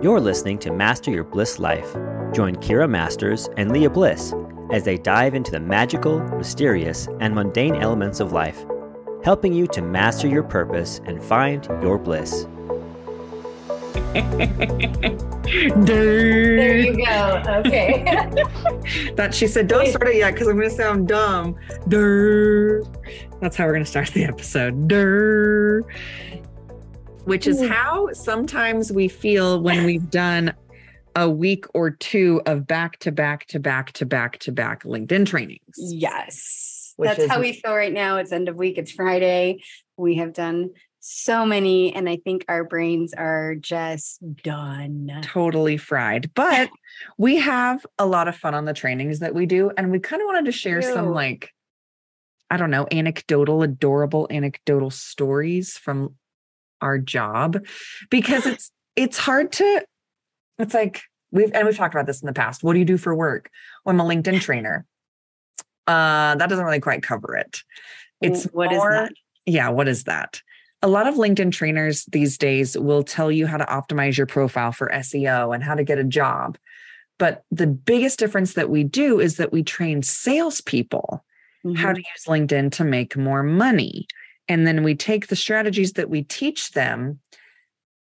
You're listening to Master Your Bliss Life. Join Kiera Masters and Lia Bliss as they dive into the magical, mysterious, and mundane elements of life, helping you to master your purpose and find your bliss. there you go. Okay. that she said, don't start it yet because I'm going to sound dumb. Durr. That's how we're going to start the episode. Durr. Which is how sometimes we feel when we've done a week or two of back to back to back to back to back LinkedIn trainings. Yes. That's is, how we feel right now. It's end of week, it's Friday. We have done so many, and I think our brains are just done. Totally fried. But we have a lot of fun on the trainings that we do. And we kind of wanted to share Ew. some like, I don't know, anecdotal, adorable anecdotal stories from our job because it's it's hard to it's like we've and we've talked about this in the past. What do you do for work? Well, I'm a LinkedIn trainer. Uh, that doesn't really quite cover it. It's what more, is that? Yeah, what is that? A lot of LinkedIn trainers these days will tell you how to optimize your profile for SEO and how to get a job. But the biggest difference that we do is that we train salespeople mm-hmm. how to use LinkedIn to make more money. And then we take the strategies that we teach them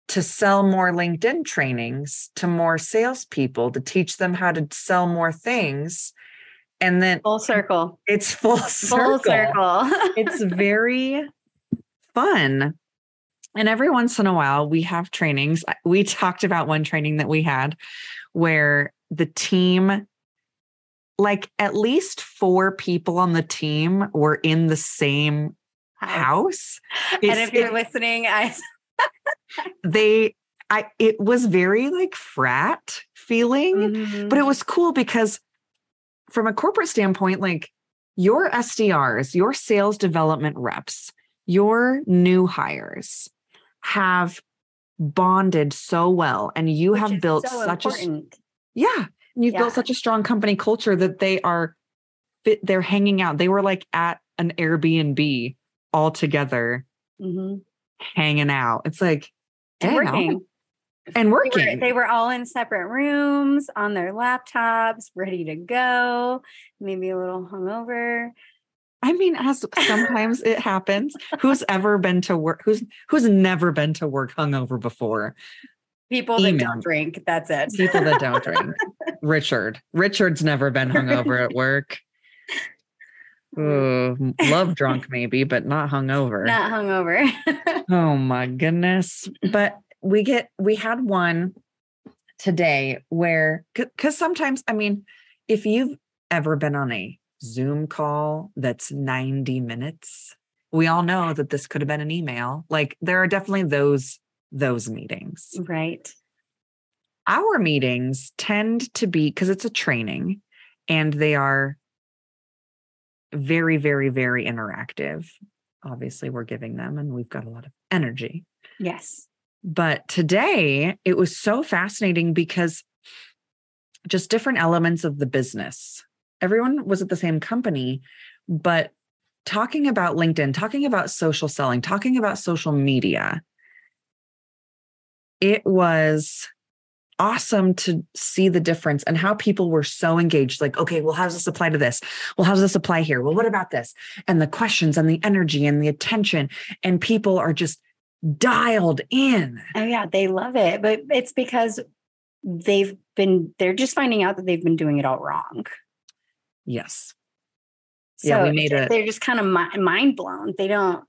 to sell more LinkedIn trainings to more salespeople to teach them how to sell more things. And then full circle. It's full circle. Full circle. it's very fun. And every once in a while, we have trainings. We talked about one training that we had where the team, like at least four people on the team, were in the same house. and if you're listening, I they I it was very like frat feeling, mm-hmm. but it was cool because from a corporate standpoint, like your SDRs, your sales development reps, your new hires have bonded so well and you Which have built so such important. a yeah you've yeah. built such a strong company culture that they are fit they're hanging out they were like at an airbnb all together mm-hmm. hanging out it's like and working. And working. They were, they were, all in separate rooms on their laptops, ready to go, maybe a little hungover. I mean, as sometimes it happens. Who's ever been to work? Who's who's never been to work hungover before? People Email. that don't drink. That's it. People that don't drink. Richard. Richard's never been hungover at work. Love drunk maybe, but not hungover. Not hungover. oh my goodness. But we get we had one today where cuz sometimes I mean, if you've ever been on a Zoom call that's 90 minutes, we all know that this could have been an email. Like there are definitely those those meetings. Right. Our meetings tend to be cuz it's a training and they are very, very, very interactive. Obviously, we're giving them and we've got a lot of energy. Yes. But today it was so fascinating because just different elements of the business. Everyone was at the same company, but talking about LinkedIn, talking about social selling, talking about social media, it was awesome to see the difference and how people were so engaged like okay well how does this apply to this? Well how does this apply here? Well what about this? And the questions and the energy and the attention and people are just dialed in. Oh yeah they love it but it's because they've been they're just finding out that they've been doing it all wrong. Yes. So yeah we made it they're just kind of mind blown. They don't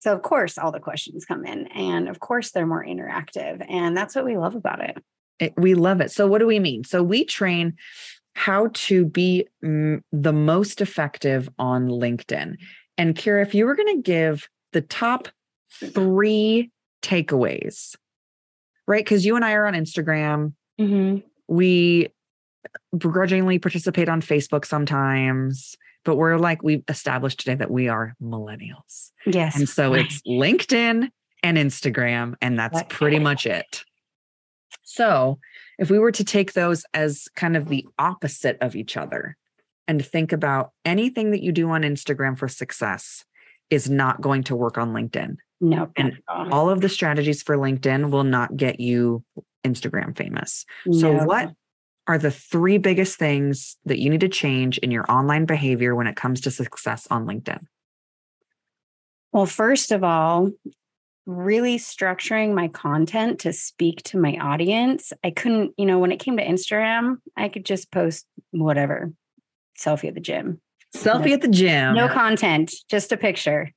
so of course all the questions come in and of course they're more interactive and that's what we love about it it, we love it. So, what do we mean? So, we train how to be m- the most effective on LinkedIn. And Kiera, if you were going to give the top three takeaways, right? Because you and I are on Instagram. Mm-hmm. We begrudgingly participate on Facebook sometimes, but we're like, we've established today that we are millennials. Yes. And so it's LinkedIn and Instagram, and that's pretty much it. So, if we were to take those as kind of the opposite of each other and think about anything that you do on Instagram for success is not going to work on LinkedIn. No. And all of the strategies for LinkedIn will not get you Instagram famous. No. So, what are the three biggest things that you need to change in your online behavior when it comes to success on LinkedIn? Well, first of all, really structuring my content to speak to my audience. I couldn't, you know, when it came to Instagram, I could just post whatever selfie at the gym. Selfie no, at the gym. No content, just a picture.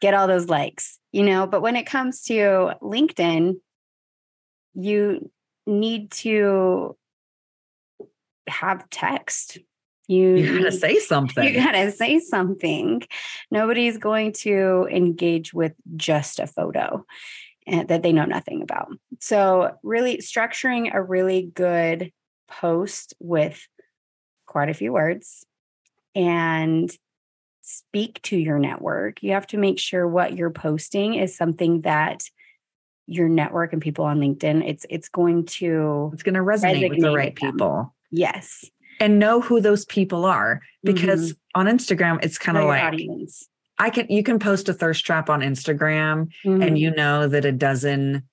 Get all those likes, you know. But when it comes to LinkedIn, you need to have text. You, you gotta say something. You gotta say something. Nobody's going to engage with just a photo eh, that they know nothing about. So, really structuring a really good post with quite a few words and speak to your network. You have to make sure what you're posting is something that your network and people on LinkedIn, it's it's going to it's going to resonate with the right people. Yes. And know who those people are because mm-hmm. on Instagram it's kind of like audience. I can you can post a thirst trap on Instagram mm-hmm. and you know that a dozen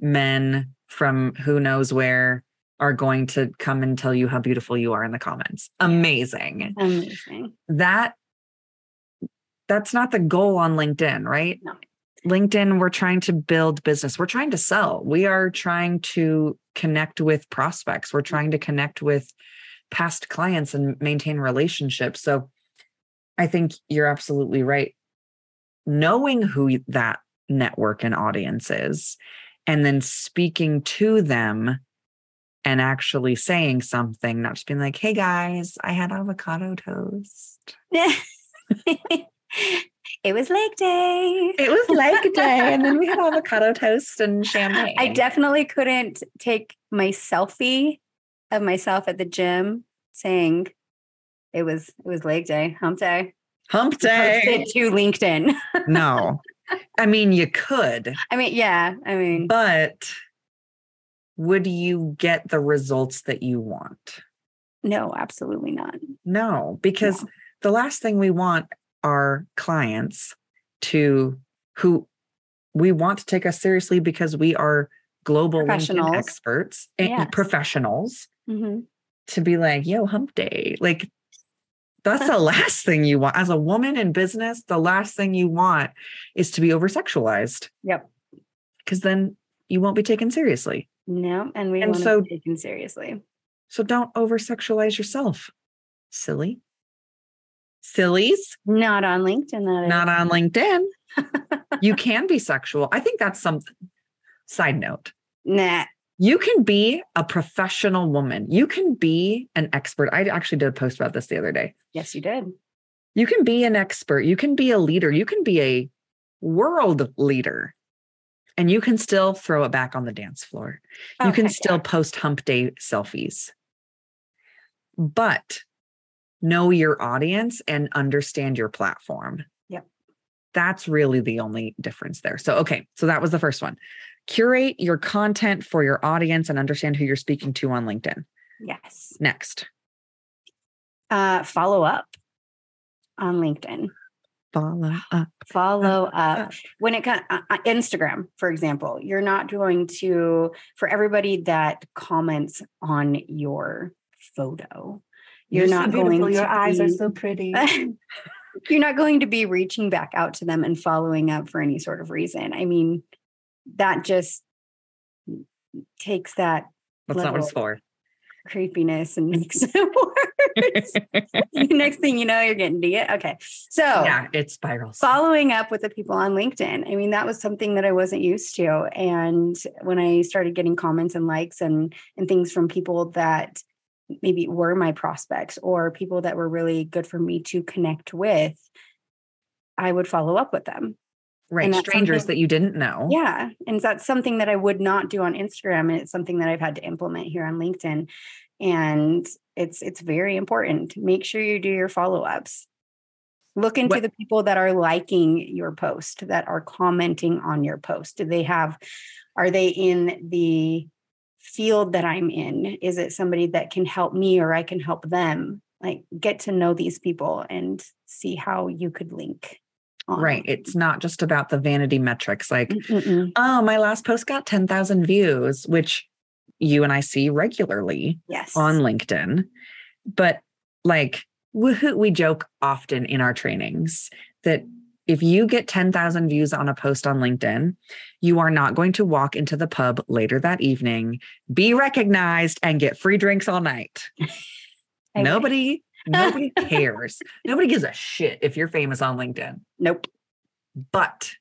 men from who knows where are going to come and tell you how beautiful you are in the comments. Amazing. Amazing. That that's not the goal on LinkedIn, right? No. LinkedIn, we're trying to build business. We're trying to sell. We are trying to connect with prospects. We're trying to connect with past clients and maintain relationships. So I think you're absolutely right. Knowing who that network and audience is, and then speaking to them and actually saying something, not just being like, hey guys, I had avocado toast. it was leg day. It was leg day. and then we had avocado toast and champagne. I definitely couldn't take my selfie of myself at the gym saying it was it was leg day, hump day. Hump day. to LinkedIn. no. I mean, you could. I mean, yeah. I mean, but would you get the results that you want? No, absolutely not. No, because no. the last thing we want our clients to who we want to take us seriously because we are global experts and yes. professionals mm-hmm. to be like, yo, hump day. Like that's the last thing you want. As a woman in business, the last thing you want is to be over sexualized. Yep. Because then you won't be taken seriously. No, and we and want so, be taken seriously. So don't over sexualize yourself, silly. Sillies. Not on LinkedIn. That Not on LinkedIn. you can be sexual. I think that's something. Side note. Nah. You can be a professional woman. You can be an expert. I actually did a post about this the other day. Yes, you did. You can be an expert. You can be a leader. You can be a world leader and you can still throw it back on the dance floor. Oh, you can still yeah. post hump day selfies. But know your audience and understand your platform. Yep. That's really the only difference there. So, okay. So that was the first one. Curate your content for your audience and understand who you're speaking to on LinkedIn. Yes. Next. Uh, follow up on LinkedIn. Follow up. follow up. when it comes uh, uh, instagram for example you're not going to for everybody that comments on your photo you're, you're not so going to your eyes be, are so pretty. You're not going to be reaching back out to them and following up for any sort of reason. I mean that just takes that that's not what it's for creepiness and makes it worse. Next thing you know, you're getting to it. Okay. So yeah, it spirals. Following up with the people on LinkedIn. I mean, that was something that I wasn't used to. And when I started getting comments and likes and and things from people that maybe were my prospects or people that were really good for me to connect with, I would follow up with them. Right. Strangers that you didn't know. Yeah. And that's something that I would not do on Instagram. And it's something that I've had to implement here on LinkedIn. And it's it's very important. Make sure you do your follow-ups. Look into what? the people that are liking your post, that are commenting on your post. Do they have, are they in the field that I'm in? Is it somebody that can help me or I can help them? Like get to know these people and see how you could link Right. It's not just about the vanity metrics like, Mm-mm. oh, my last post got 10,000 views, which you and I see regularly Yes. on LinkedIn. But like woohoo, we joke often in our trainings that if you get 10,000 views on a post on LinkedIn, you are not going to walk into the pub later that evening, be recognized, and get free drinks all night. Nobody, nobody cares. Nobody gives a shit if you're famous on LinkedIn. Nope. But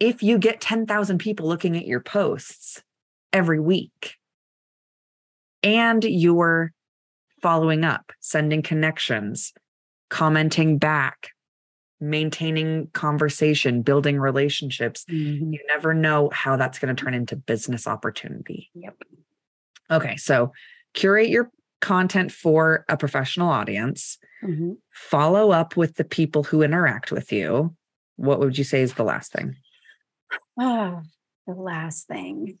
if you get 10,000 people looking at your posts every week and you're following up, sending connections, commenting back, maintaining conversation, building relationships, Mhm. you never know how that's going to turn into business opportunity. Yep. Okay, so curate your content for a professional audience, Mhm. follow up with the people who interact with you. What would you say is the last thing? Oh, the last thing.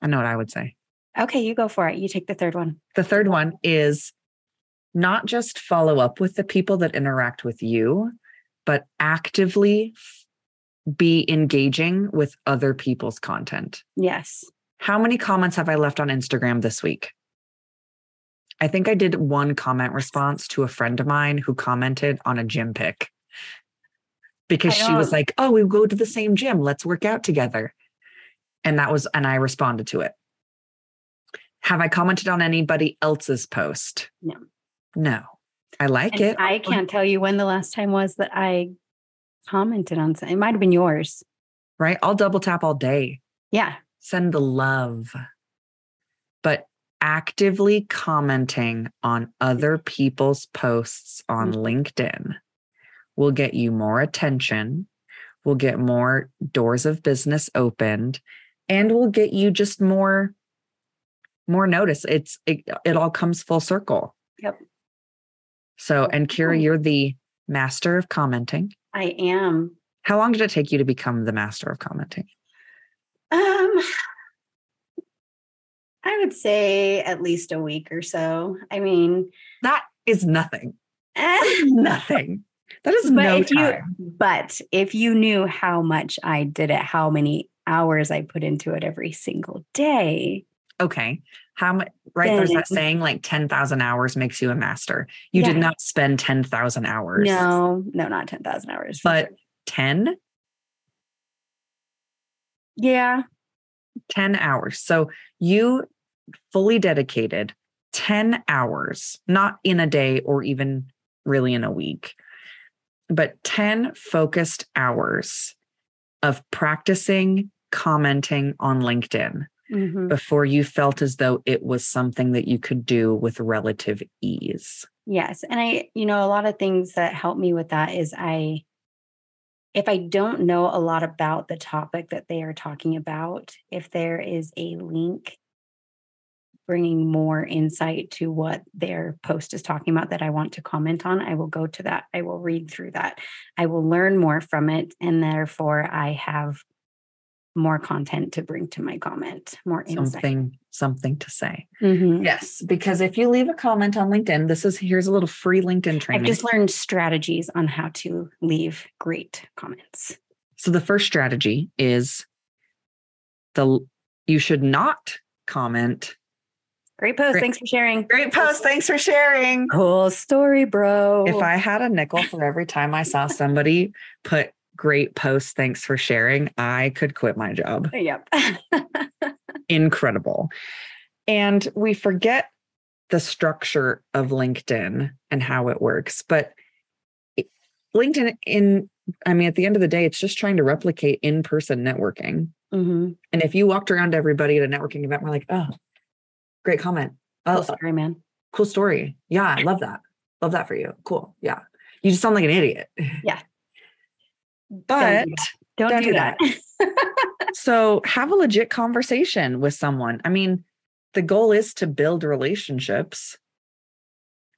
I know what I would say. Okay, you go for it. You take the third one. The third one is not just follow up with the people that interact with you, but actively be engaging with other people's content. Yes. How many comments have I left on Instagram this week? I think I did one comment response to a friend of mine who commented on a gym pic because she was oh. like, Oh, we go to the same gym. Let's work out together. And that was, and I responded to it. Have I commented on anybody else's post? No. No. I like And it. I can't tell you when the last time was that I commented on something. It might have been yours. Right. I'll double tap all day. Yeah. Send the love. But actively commenting on other people's posts on Mhm. LinkedIn will get you more attention, will get more doors of business opened, and will get you just more more notice. It's it, it all comes full circle. Yep. So, and Kiera, you're the master of commenting. I am. How long did it take you to become the master of commenting? Um I would say at least a week or so. I mean, That is nothing. Nothing. That is but no if you time. but if you knew how much I did it, how many hours I put into it every single day. okay. How much? Right? There's that saying like 10,000 hours makes you a master. You did not spend 10,000 hours. No, no, not 10,000 hours. But sure. 10, yeah, 10 hours. So you fully dedicated 10 hours, not in a day or even really in a week, but 10 focused hours of practicing commenting on LinkedIn mhm, before you felt as though it was something that you could do with relative ease. yes. And I, you know, a lot of things that help me with that is I, if I don't know a lot about the topic that they are talking about, if there is a link bringing more insight to what their post is talking about that I want to comment on, I will go to that. I will read through that. I will learn more from it. And therefore, I have more content to bring to my comment, more insight. Something, something to say. Mhm. Yes, because if you leave a comment on LinkedIn, this is here's a little free LinkedIn training. I've just learned strategies on how to leave great comments. so the first strategy is the you should not comment. Great post. Great. Thanks for sharing. Great post. Thanks for sharing. Cool story, bro. If I had a nickel for every time I saw somebody put great post, thanks for sharing, I could quit my job. Yep. incredible. And we forget the structure of LinkedIn and how it works. But LinkedIn, in, I mean, at the end of the day, it's just trying to replicate in person networking. hmm And if you walked around everybody at a networking event, we're like, oh, great comment. Cool Oh, story, man. cool story. Yeah, I love that. Love that for you. Cool. Yeah. You just sound like an idiot. Yeah. But Don't, Don't do, do that. so have a legit conversation with someone. I mean, the goal is to build relationships.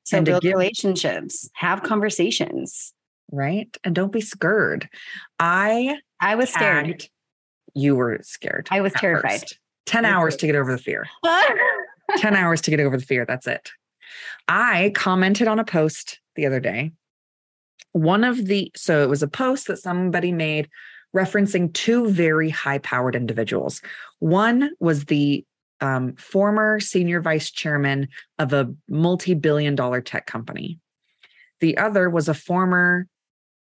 so And to build give- relationships, have conversations. right? And don't be scared. I I was scared. tagged- You were scared. I was terrified. first. 10 Me hours to get over the fear. 10 hours to get over the fear. That's it. I commented on a post the other day. One of the, so it was a post that somebody made referencing two very high powered individuals. One was the um, former senior vice chairman of a multi billion dollar tech company. The other was a former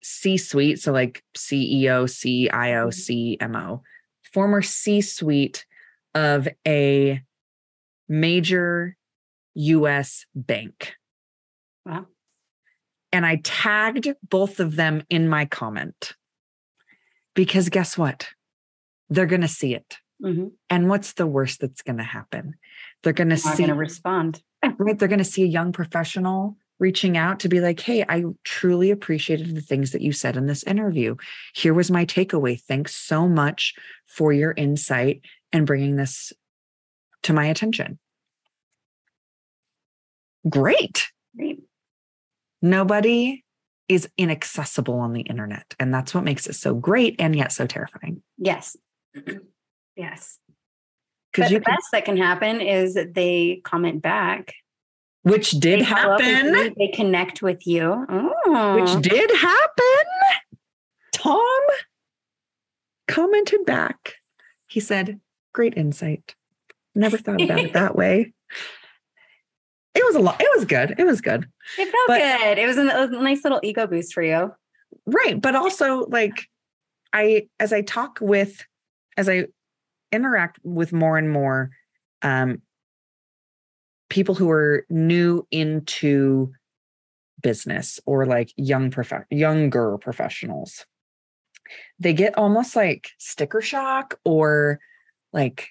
C suite, so like CEO, CIO, CMO, former C suite of a major US bank. Wow. And I tagged both of them in my comment because guess what? They're going to see it. Mm-hmm. And what's the worst that's going to happen? They're going to see going to respond. right. They're going to see a young professional reaching out to be like, Hey, I truly appreciated the things that you said in this interview. Here was my takeaway. Thanks so much for your insight and bringing this to my attention. Great. Great. Nobody is inaccessible on the internet. And that's what makes it so great and yet so terrifying. Yes. yes. Because But you the can, best that can happen is they comment back. which did They follow up with happen. you, They connect with you. Oh. which did happen. Tom commented back. He said, Great insight. Never thought about it that way. It was a lot. It was good. It was good. It felt But- good. It was a, it was a nice little ego boost for you. Right. But also, like, I, as I talk with, as I interact with more and more um, people who are new into business or like young prof- younger professionals they get almost like sticker shock or like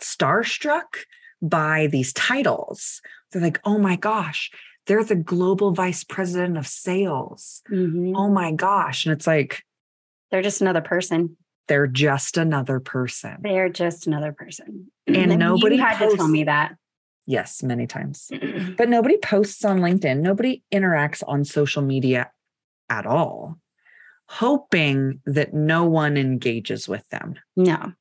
starstruck by these titles they're like oh my gosh they're the global vice president of sales Mhm. oh my gosh and it's like They're just another person. they're just another person They're just another person. And nobody you had to tell me that. yes many times but nobody posts on linkedin nobody interacts on social media at all hoping that no one engages with them no.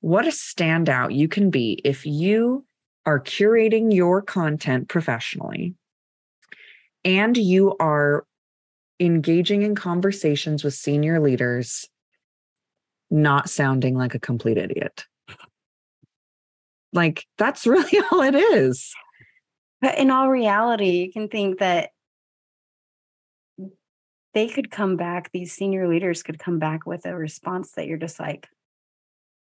what a standout you can be if you are curating your content professionally and you are engaging in conversations with senior leaders not sounding like a complete idiot. Like that's really all it is. But in all reality, you can think that they could come back, these senior leaders could come back with a response that you're just like,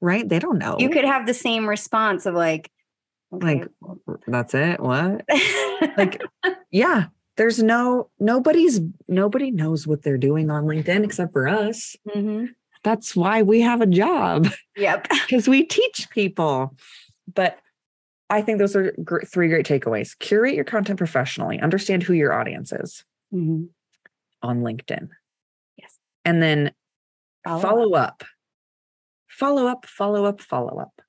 right? They don't know. You could have the same response of like, Like, that's it? What? Like yeah there's no nobody's nobody knows what they're doing on linkedin except for us. Mhm. that's why we have a job. Yep. because we teach people. But i think those are gr- three great takeaways. Curate your content professionally. Understand who your audience is Mhm. on linkedin. Yes. and then Follow follow, up. follow up follow up follow up.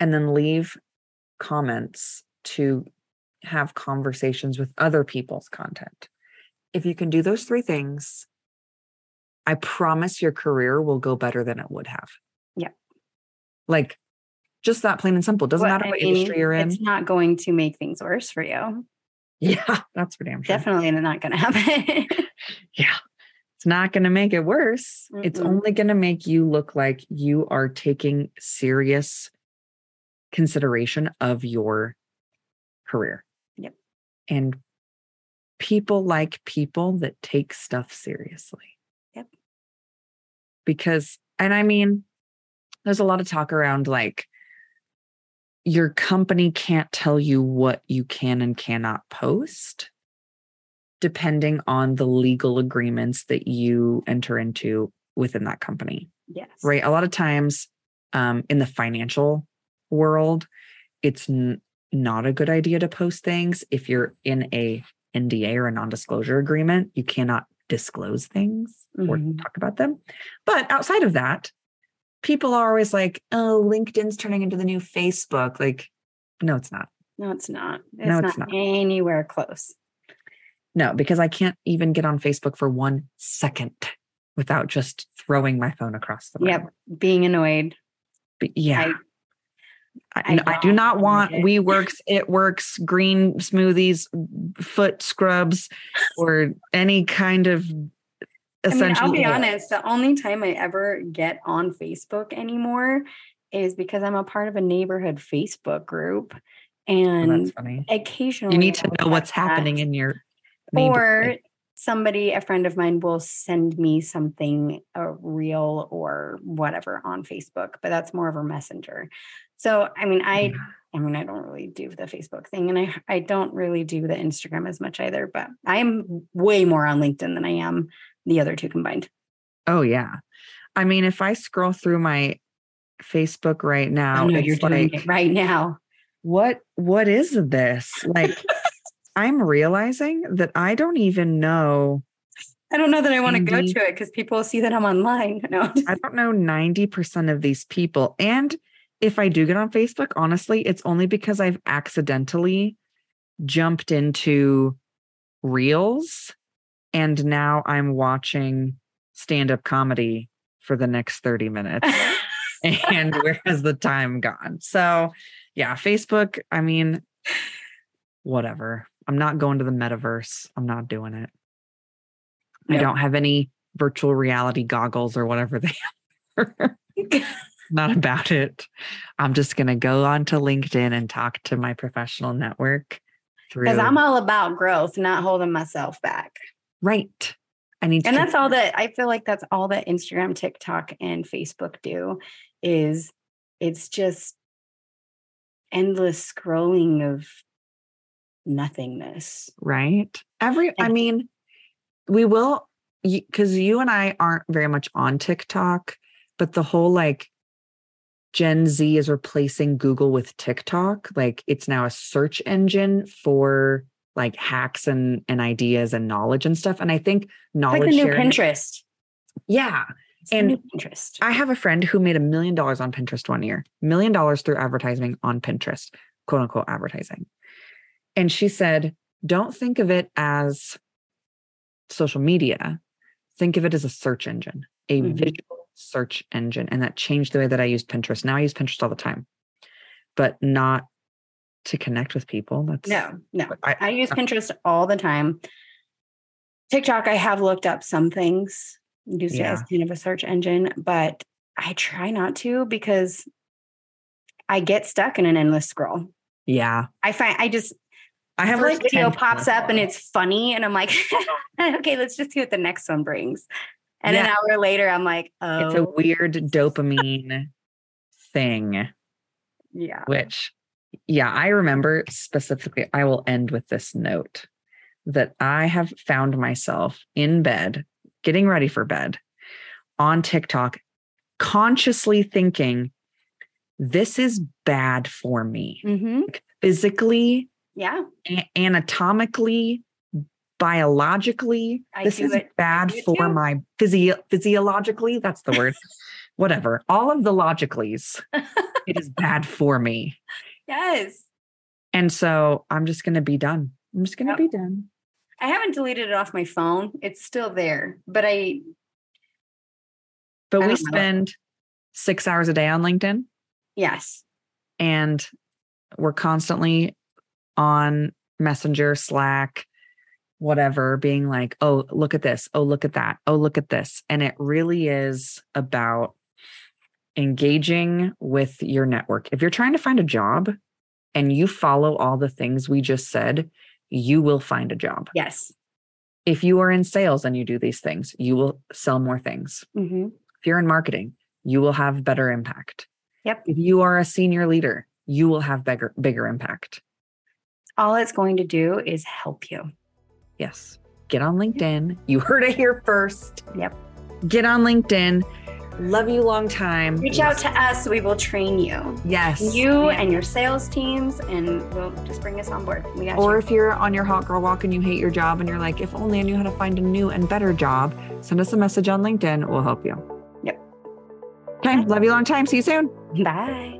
And then leave comments to have conversations with other people's content if you can do those three things i promise your career will go better than it would have Yeah. like just that plain and simple doesn't Well, matter I what mean, industry you're in It's not going to make things worse for you. yeah that's for damn sure Definitely not going to happen. Yeah. It's not going to make it worse. It's Mm-mm. only going to make you look like you are taking serious consideration of your career. Yep. And people like people that take stuff seriously. Yep. Because, and I mean, there's a lot of talk around like your company can't tell you what you can and cannot post depending on the legal agreements that you enter into within that company yes. right a lot of times um, in the financial world it's n- not a good idea to post things if you're in a nda or a non-disclosure agreement you cannot disclose things or Mhm. talk about them but outside of that people are always like oh linkedin's turning into the new facebook like no it's not No, it's not. It's, No, not, it's not. anywhere close. No, because I can't even get on Facebook for one second without just throwing my phone across the room. Yep. Being annoyed. But yeah. I, I I do don't want it. we works, it works, green smoothies, foot scrubs, or any kind of essentially. I mean, I'll be honest. The only time I ever get on Facebook anymore is because I'm a part of a neighborhood Facebook group, oh, and oh, occasionally you need to know what's happening in your or somebody, a friend of mine, will send me something, a reel or whatever on Facebook, but that's more of a messenger. So, I mean, I, I mean, I don't really do the Facebook thing, and I, I don't really do the Instagram as much either. But I am way more on LinkedIn than I am the other two combined. Oh yeah, I mean, if I scroll through my Facebook right now, you're like, doing it right now. What what is this? Like I'm realizing that I don't even know. I don't know that I want to go to it because people see that I'm online. No, I don't know 90% of these people. And if I do get on Facebook, honestly, it's only because I've accidentally jumped into reels and now I'm watching stand up comedy for the next 30 minutes. and where has the time gone? So, yeah, Facebook, I mean, whatever. I'm not going to the metaverse. I'm not doing it. I don't have any virtual reality goggles or whatever they are. not about it. I'm just going to go onto LinkedIn and talk to my professional network. Because I'm all about growth, not holding myself back. Right. I need And that's all that I feel like that's all that Instagram, TikTok, and Facebook do is it's just endless scrolling of nothingness. Right. Every, I mean, we will, because you and I aren't very much on TikTok, but the whole like Gen Z is replacing Google with TikTok. Like it's now a search engine for like hacks and, and ideas and knowledge and stuff. And I think knowledge. Like the new Pinterest. Yeah. It's and Pinterest. I have a friend who made a million dollars on Pinterest one year, million dollars through advertising on Pinterest, quote unquote advertising. And she said, don't think of it as social media. Think of it as a search engine, a mm-hmm. visual search engine. And that changed the way that I use Pinterest. Now I use Pinterest all the time, but not to connect with people. That's no, no. I, I use Pinterest all the time. TikTok, I have looked up some things, used yeah. it as kind of a search engine, but I try not to because I get stuck in an endless scroll. Yeah. I find I just I have like video pops up and it's funny, and I'm like, okay, let's just see what the next one brings. And yeah. an hour later, I'm like, oh, it's a weird dopamine thing. Yeah. Which, yeah, I remember specifically. I will end with this note that I have found myself in bed, getting ready for bed on TikTok, consciously thinking, this is bad for me. Mm-hmm. physically, yeah. A- anatomically, biologically, I this is it. bad for too. my physio- physiologically. That's the word. Whatever. All of the logicallys, it is bad for me. Yes. And so I'm just going to be done. I'm just going to yep. be done. I haven't deleted it off my phone. It's still there, but I. But I we spend six hours a day on LinkedIn. Yes. And we're constantly on Messenger, Slack, whatever, being like, oh, look at this. Oh, look at that. Oh, look at this. And it really is about engaging with your network. If you're trying to find a job and you follow all the things we just said, you will find a job. Yes. If you are in sales and you do these things, you will sell more things. Mm-hmm. If you're in marketing, you will have better impact. Yep. If you are a senior leader, you will have bigger bigger impact all it's going to do is help you. Yes. Get on LinkedIn. You heard it here first. Yep. Get on LinkedIn. Love you long time. Reach out to us. We will train you. Yes. You and your sales teams, and we'll just bring us on board. We got or you. if you're on your hot girl walk and you hate your job and you're like, if only I knew how to find a new and better job, send us a message on LinkedIn. We'll help you. Yep. Okay. Love you long time. See you soon. Bye.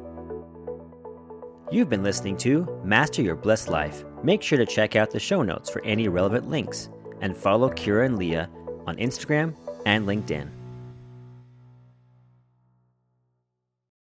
You've been listening to Master Your Bliss Life. Make sure to check out the show notes for any relevant links and follow Kiera and Lia on Instagram and LinkedIn.